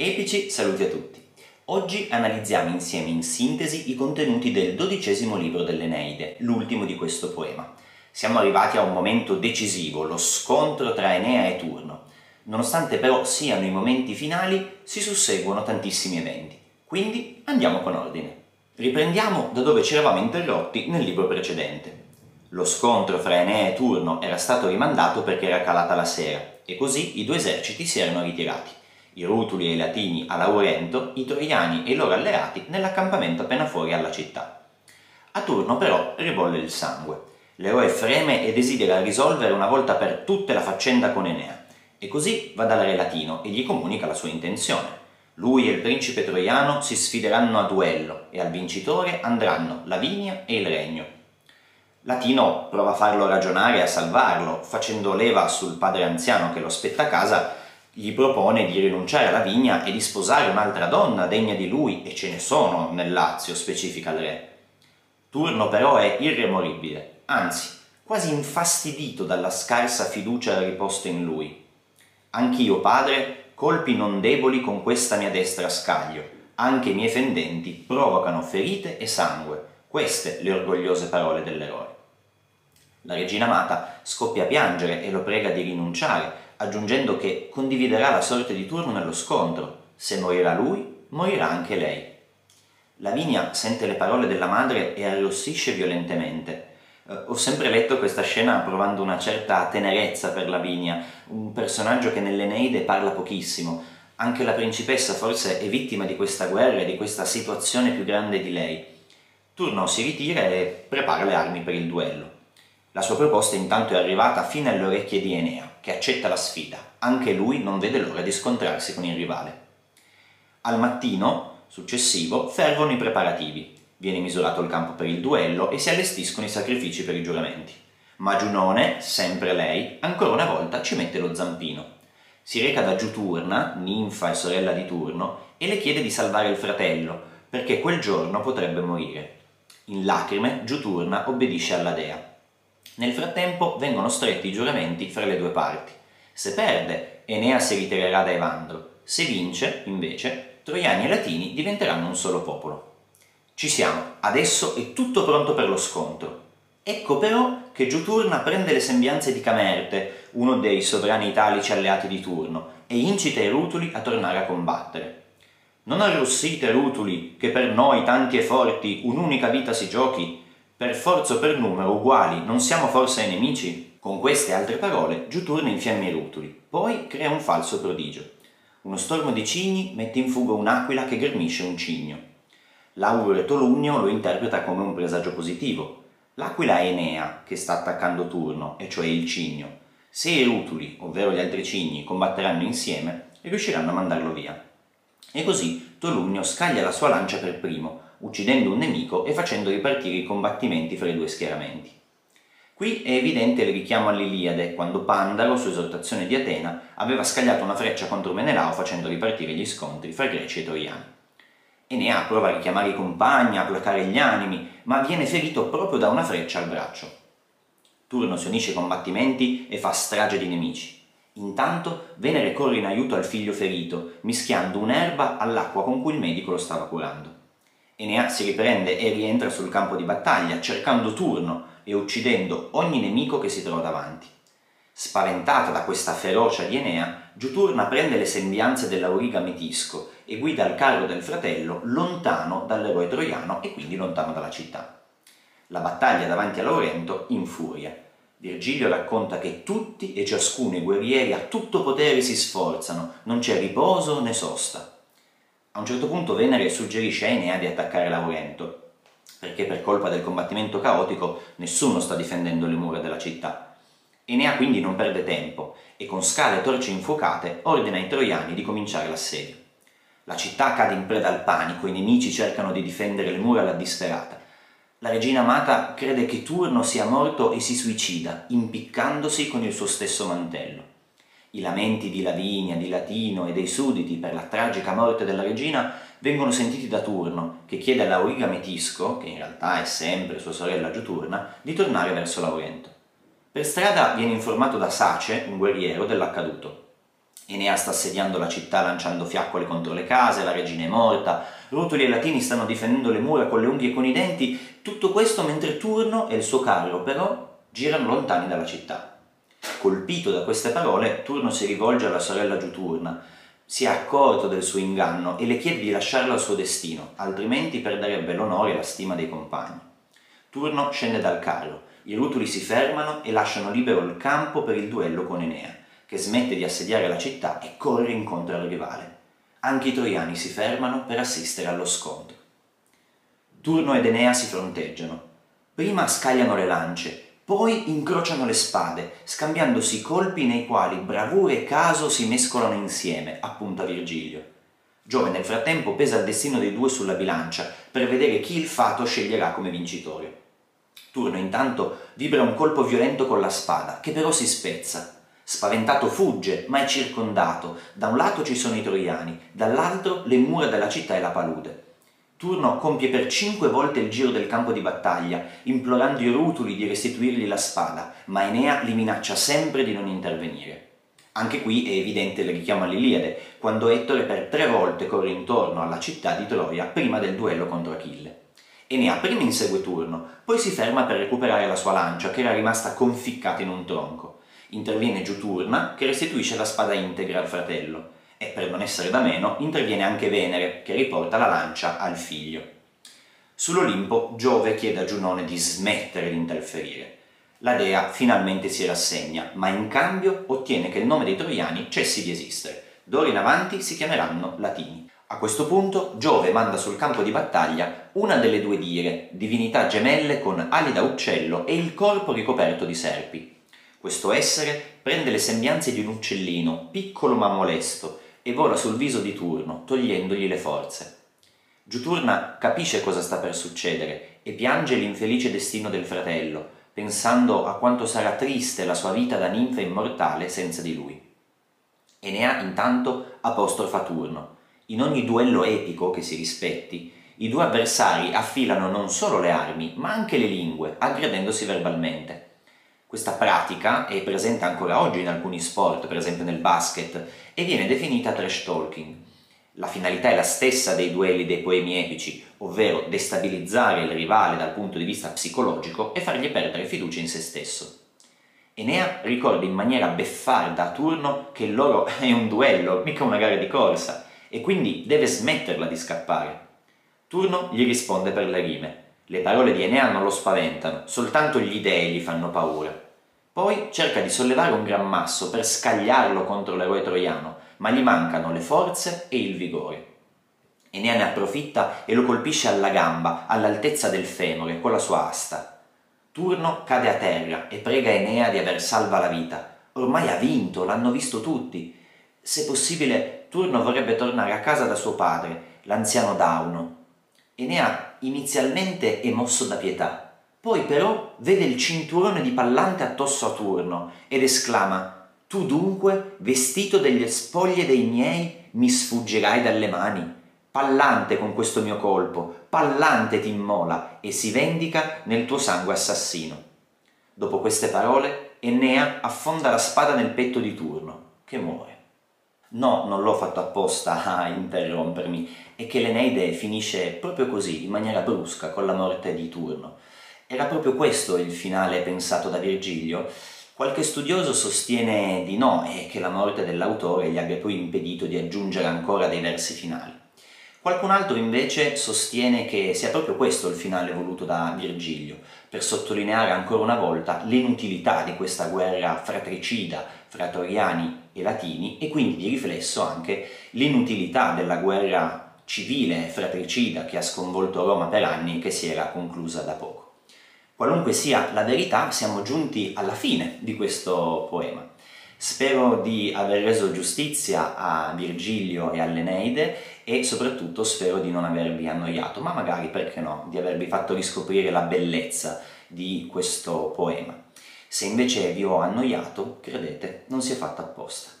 Epici saluti a tutti. Oggi analizziamo insieme in sintesi i contenuti del dodicesimo libro dell'Eneide, l'ultimo di questo poema. Siamo arrivati a un momento decisivo, lo scontro tra Enea e Turno. Nonostante però siano i momenti finali, si susseguono tantissimi eventi. Quindi andiamo con ordine. Riprendiamo da dove ci eravamo interrotti nel libro precedente. Lo scontro fra Enea e Turno era stato rimandato perché era calata la sera e così i due eserciti si erano ritirati i Rutuli e i Latini a Laurento, i Troiani e i loro alleati nell'accampamento appena fuori alla città. A turno però ribolle il sangue. L'eroe freme e desidera risolvere una volta per tutte la faccenda con Enea, e così va dal re latino e gli comunica la sua intenzione. Lui e il principe troiano si sfideranno a duello e al vincitore andranno Lavinia e il regno. Latino prova a farlo ragionare e a salvarlo, facendo leva sul padre anziano che lo aspetta a casa gli propone di rinunciare alla vigna e di sposare un'altra donna degna di lui, e ce ne sono nel Lazio, specifica il re. Turno però è irremoribile, anzi, quasi infastidito dalla scarsa fiducia riposta in lui. Anch'io, padre, colpi non deboli con questa mia destra scaglio, anche i miei fendenti provocano ferite e sangue, queste le orgogliose parole dell'eroe. La regina amata scoppia a piangere e lo prega di rinunciare, aggiungendo che condividerà la sorte di turno nello scontro. Se morirà lui, morirà anche lei. Lavinia sente le parole della madre e arrossisce violentemente. Eh, ho sempre letto questa scena provando una certa tenerezza per Lavinia, un personaggio che nell'Eneide parla pochissimo. Anche la principessa forse è vittima di questa guerra e di questa situazione più grande di lei. Turno si ritira e prepara le armi per il duello. La sua proposta intanto è arrivata fino alle orecchie di Enea, che accetta la sfida. Anche lui non vede l'ora di scontrarsi con il rivale. Al mattino successivo fervono i preparativi. Viene misurato il campo per il duello e si allestiscono i sacrifici per i giuramenti. Ma Giunone, sempre lei, ancora una volta ci mette lo zampino. Si reca da Giuturna, ninfa e sorella di Turno, e le chiede di salvare il fratello, perché quel giorno potrebbe morire. In lacrime, Giuturna obbedisce alla dea. Nel frattempo vengono stretti i giuramenti fra le due parti. Se perde, Enea si ritirerà da Evandro. Se vince, invece, Troiani e Latini diventeranno un solo popolo. Ci siamo, adesso è tutto pronto per lo scontro. Ecco però che Giuturna prende le sembianze di Camerte, uno dei sovrani italici alleati di turno, e incita i Rutuli a tornare a combattere. Non arrossite, Rutuli, che per noi tanti e forti un'unica vita si giochi, per forza o per numero uguali, non siamo forse nemici? Con queste altre parole, Giuturno infiamma i rutuli, poi crea un falso prodigio. Uno stormo di cigni mette in fuga un'aquila che ghermisce un cigno. L'augure Tolunio lo interpreta come un presagio positivo. L'aquila è Enea, che sta attaccando Turno, e cioè il cigno. Se i rutuli, ovvero gli altri cigni, combatteranno insieme, riusciranno a mandarlo via. E così Tolunio scaglia la sua lancia per primo, uccidendo un nemico e facendo ripartire i combattimenti fra i due schieramenti. Qui è evidente il richiamo all'Iliade, quando Pandaro, su esortazione di Atena, aveva scagliato una freccia contro Menelao facendo ripartire gli scontri fra greci e troiani. Enea prova a richiamare i compagni, a placare gli animi, ma viene ferito proprio da una freccia al braccio. Turno si unisce ai combattimenti e fa strage di nemici. Intanto Venere corre in aiuto al figlio ferito, mischiando un'erba all'acqua con cui il medico lo stava curando. Enea si riprende e rientra sul campo di battaglia, cercando Turno e uccidendo ogni nemico che si trova davanti. Spaventata da questa ferocia di Enea, Giuturna prende le sembianze dell'auriga Metisco e guida il carro del fratello lontano dall'eroe troiano e quindi lontano dalla città. La battaglia davanti a Laurento infuria. Virgilio racconta che tutti e ciascuno i guerrieri a tutto potere si sforzano, non c'è riposo né sosta. A un certo punto Venere suggerisce a Enea di attaccare Laurento, perché per colpa del combattimento caotico nessuno sta difendendo le mura della città. Enea quindi non perde tempo e con scale e torce infuocate ordina ai troiani di cominciare l'assedio. La città cade in preda al panico, i nemici cercano di difendere le mura alla disperata. La regina amata crede che Turno sia morto e si suicida, impiccandosi con il suo stesso mantello. I lamenti di Lavinia, di Latino e dei sudditi per la tragica morte della regina vengono sentiti da Turno, che chiede a Lauriga Metisco, che in realtà è sempre sua sorella Giuturna, di tornare verso Laurento. Per strada viene informato da Sace, un guerriero, dell'accaduto. Enea sta assediando la città lanciando fiaccole contro le case, la regina è morta, Rutuli e Latini stanno difendendo le mura con le unghie e con i denti, tutto questo mentre Turno e il suo carro però girano lontani dalla città. Colpito da queste parole, Turno si rivolge alla sorella Giuturna, si è accorto del suo inganno e le chiede di lasciarlo al suo destino, altrimenti perderebbe l'onore e la stima dei compagni. Turno scende dal carro, i Rutuli si fermano e lasciano libero il campo per il duello con Enea che smette di assediare la città e corre incontro al rivale. Anche i troiani si fermano per assistere allo scontro. Turno ed Enea si fronteggiano. Prima scagliano le lance, poi incrociano le spade, scambiandosi colpi nei quali bravura e caso si mescolano insieme, appunta Virgilio. Giove nel frattempo pesa il destino dei due sulla bilancia per vedere chi il fato sceglierà come vincitore. Turno intanto vibra un colpo violento con la spada, che però si spezza, Spaventato fugge, ma è circondato. Da un lato ci sono i troiani, dall'altro le mura della città e la palude. Turno compie per cinque volte il giro del campo di battaglia, implorando i rutuli di restituirgli la spada, ma Enea li minaccia sempre di non intervenire. Anche qui è evidente il richiamo all'Iliade, quando Ettore per tre volte corre intorno alla città di Troia prima del duello contro Achille. Enea prima insegue Turno, poi si ferma per recuperare la sua lancia che era rimasta conficcata in un tronco. Interviene Giuturna che restituisce la spada integra al fratello e per non essere da meno interviene anche Venere che riporta la lancia al figlio. Sull'Olimpo Giove chiede a Giunone di smettere di interferire. La dea finalmente si rassegna, ma in cambio ottiene che il nome dei troiani cessi di esistere. D'ora in avanti si chiameranno Latini. A questo punto Giove manda sul campo di battaglia una delle due dire, divinità gemelle con ali da uccello e il corpo ricoperto di serpi, questo essere prende le sembianze di un uccellino, piccolo ma molesto, e vola sul viso di Turno, togliendogli le forze. Giuturna capisce cosa sta per succedere e piange l'infelice destino del fratello, pensando a quanto sarà triste la sua vita da ninfa immortale senza di lui. Enea intanto apostrofa Turno. In ogni duello epico che si rispetti, i due avversari affilano non solo le armi, ma anche le lingue, aggredendosi verbalmente. Questa pratica è presente ancora oggi in alcuni sport, per esempio nel basket, e viene definita trash talking. La finalità è la stessa dei duelli dei poemi epici, ovvero destabilizzare il rivale dal punto di vista psicologico e fargli perdere fiducia in se stesso. Enea ricorda in maniera beffarda a turno che il loro è un duello, mica una gara di corsa, e quindi deve smetterla di scappare. Turno gli risponde per le rime. Le parole di Enea non lo spaventano, soltanto gli dei gli fanno paura. Poi cerca di sollevare un gran masso per scagliarlo contro l'eroe troiano, ma gli mancano le forze e il vigore. Enea ne approfitta e lo colpisce alla gamba, all'altezza del femore, con la sua asta. Turno cade a terra e prega Enea di aver salva la vita. Ormai ha vinto, l'hanno visto tutti. Se possibile, Turno vorrebbe tornare a casa da suo padre, l'anziano Dauno, Enea inizialmente è mosso da pietà, poi però vede il cinturone di Pallante addosso a Turno ed esclama Tu dunque, vestito delle spoglie dei miei, mi sfuggerai dalle mani? Pallante con questo mio colpo, Pallante ti immola e si vendica nel tuo sangue assassino. Dopo queste parole, Enea affonda la spada nel petto di Turno, che muore. No, non l'ho fatto apposta a interrompermi, è che l'Eneide finisce proprio così, in maniera brusca, con la morte di Turno. Era proprio questo il finale pensato da Virgilio? Qualche studioso sostiene di no e che la morte dell'autore gli abbia poi impedito di aggiungere ancora dei versi finali. Qualcun altro invece sostiene che sia proprio questo il finale voluto da Virgilio, per sottolineare ancora una volta l'inutilità di questa guerra fratricida fra Toriani e Latini e quindi di riflesso anche l'inutilità della guerra civile fratricida che ha sconvolto Roma per anni e che si era conclusa da poco. Qualunque sia la verità, siamo giunti alla fine di questo poema. Spero di aver reso giustizia a Virgilio e all'Eneide e soprattutto spero di non avervi annoiato, ma magari perché no, di avervi fatto riscoprire la bellezza di questo poema. Se invece vi ho annoiato, credete, non si è fatto apposta.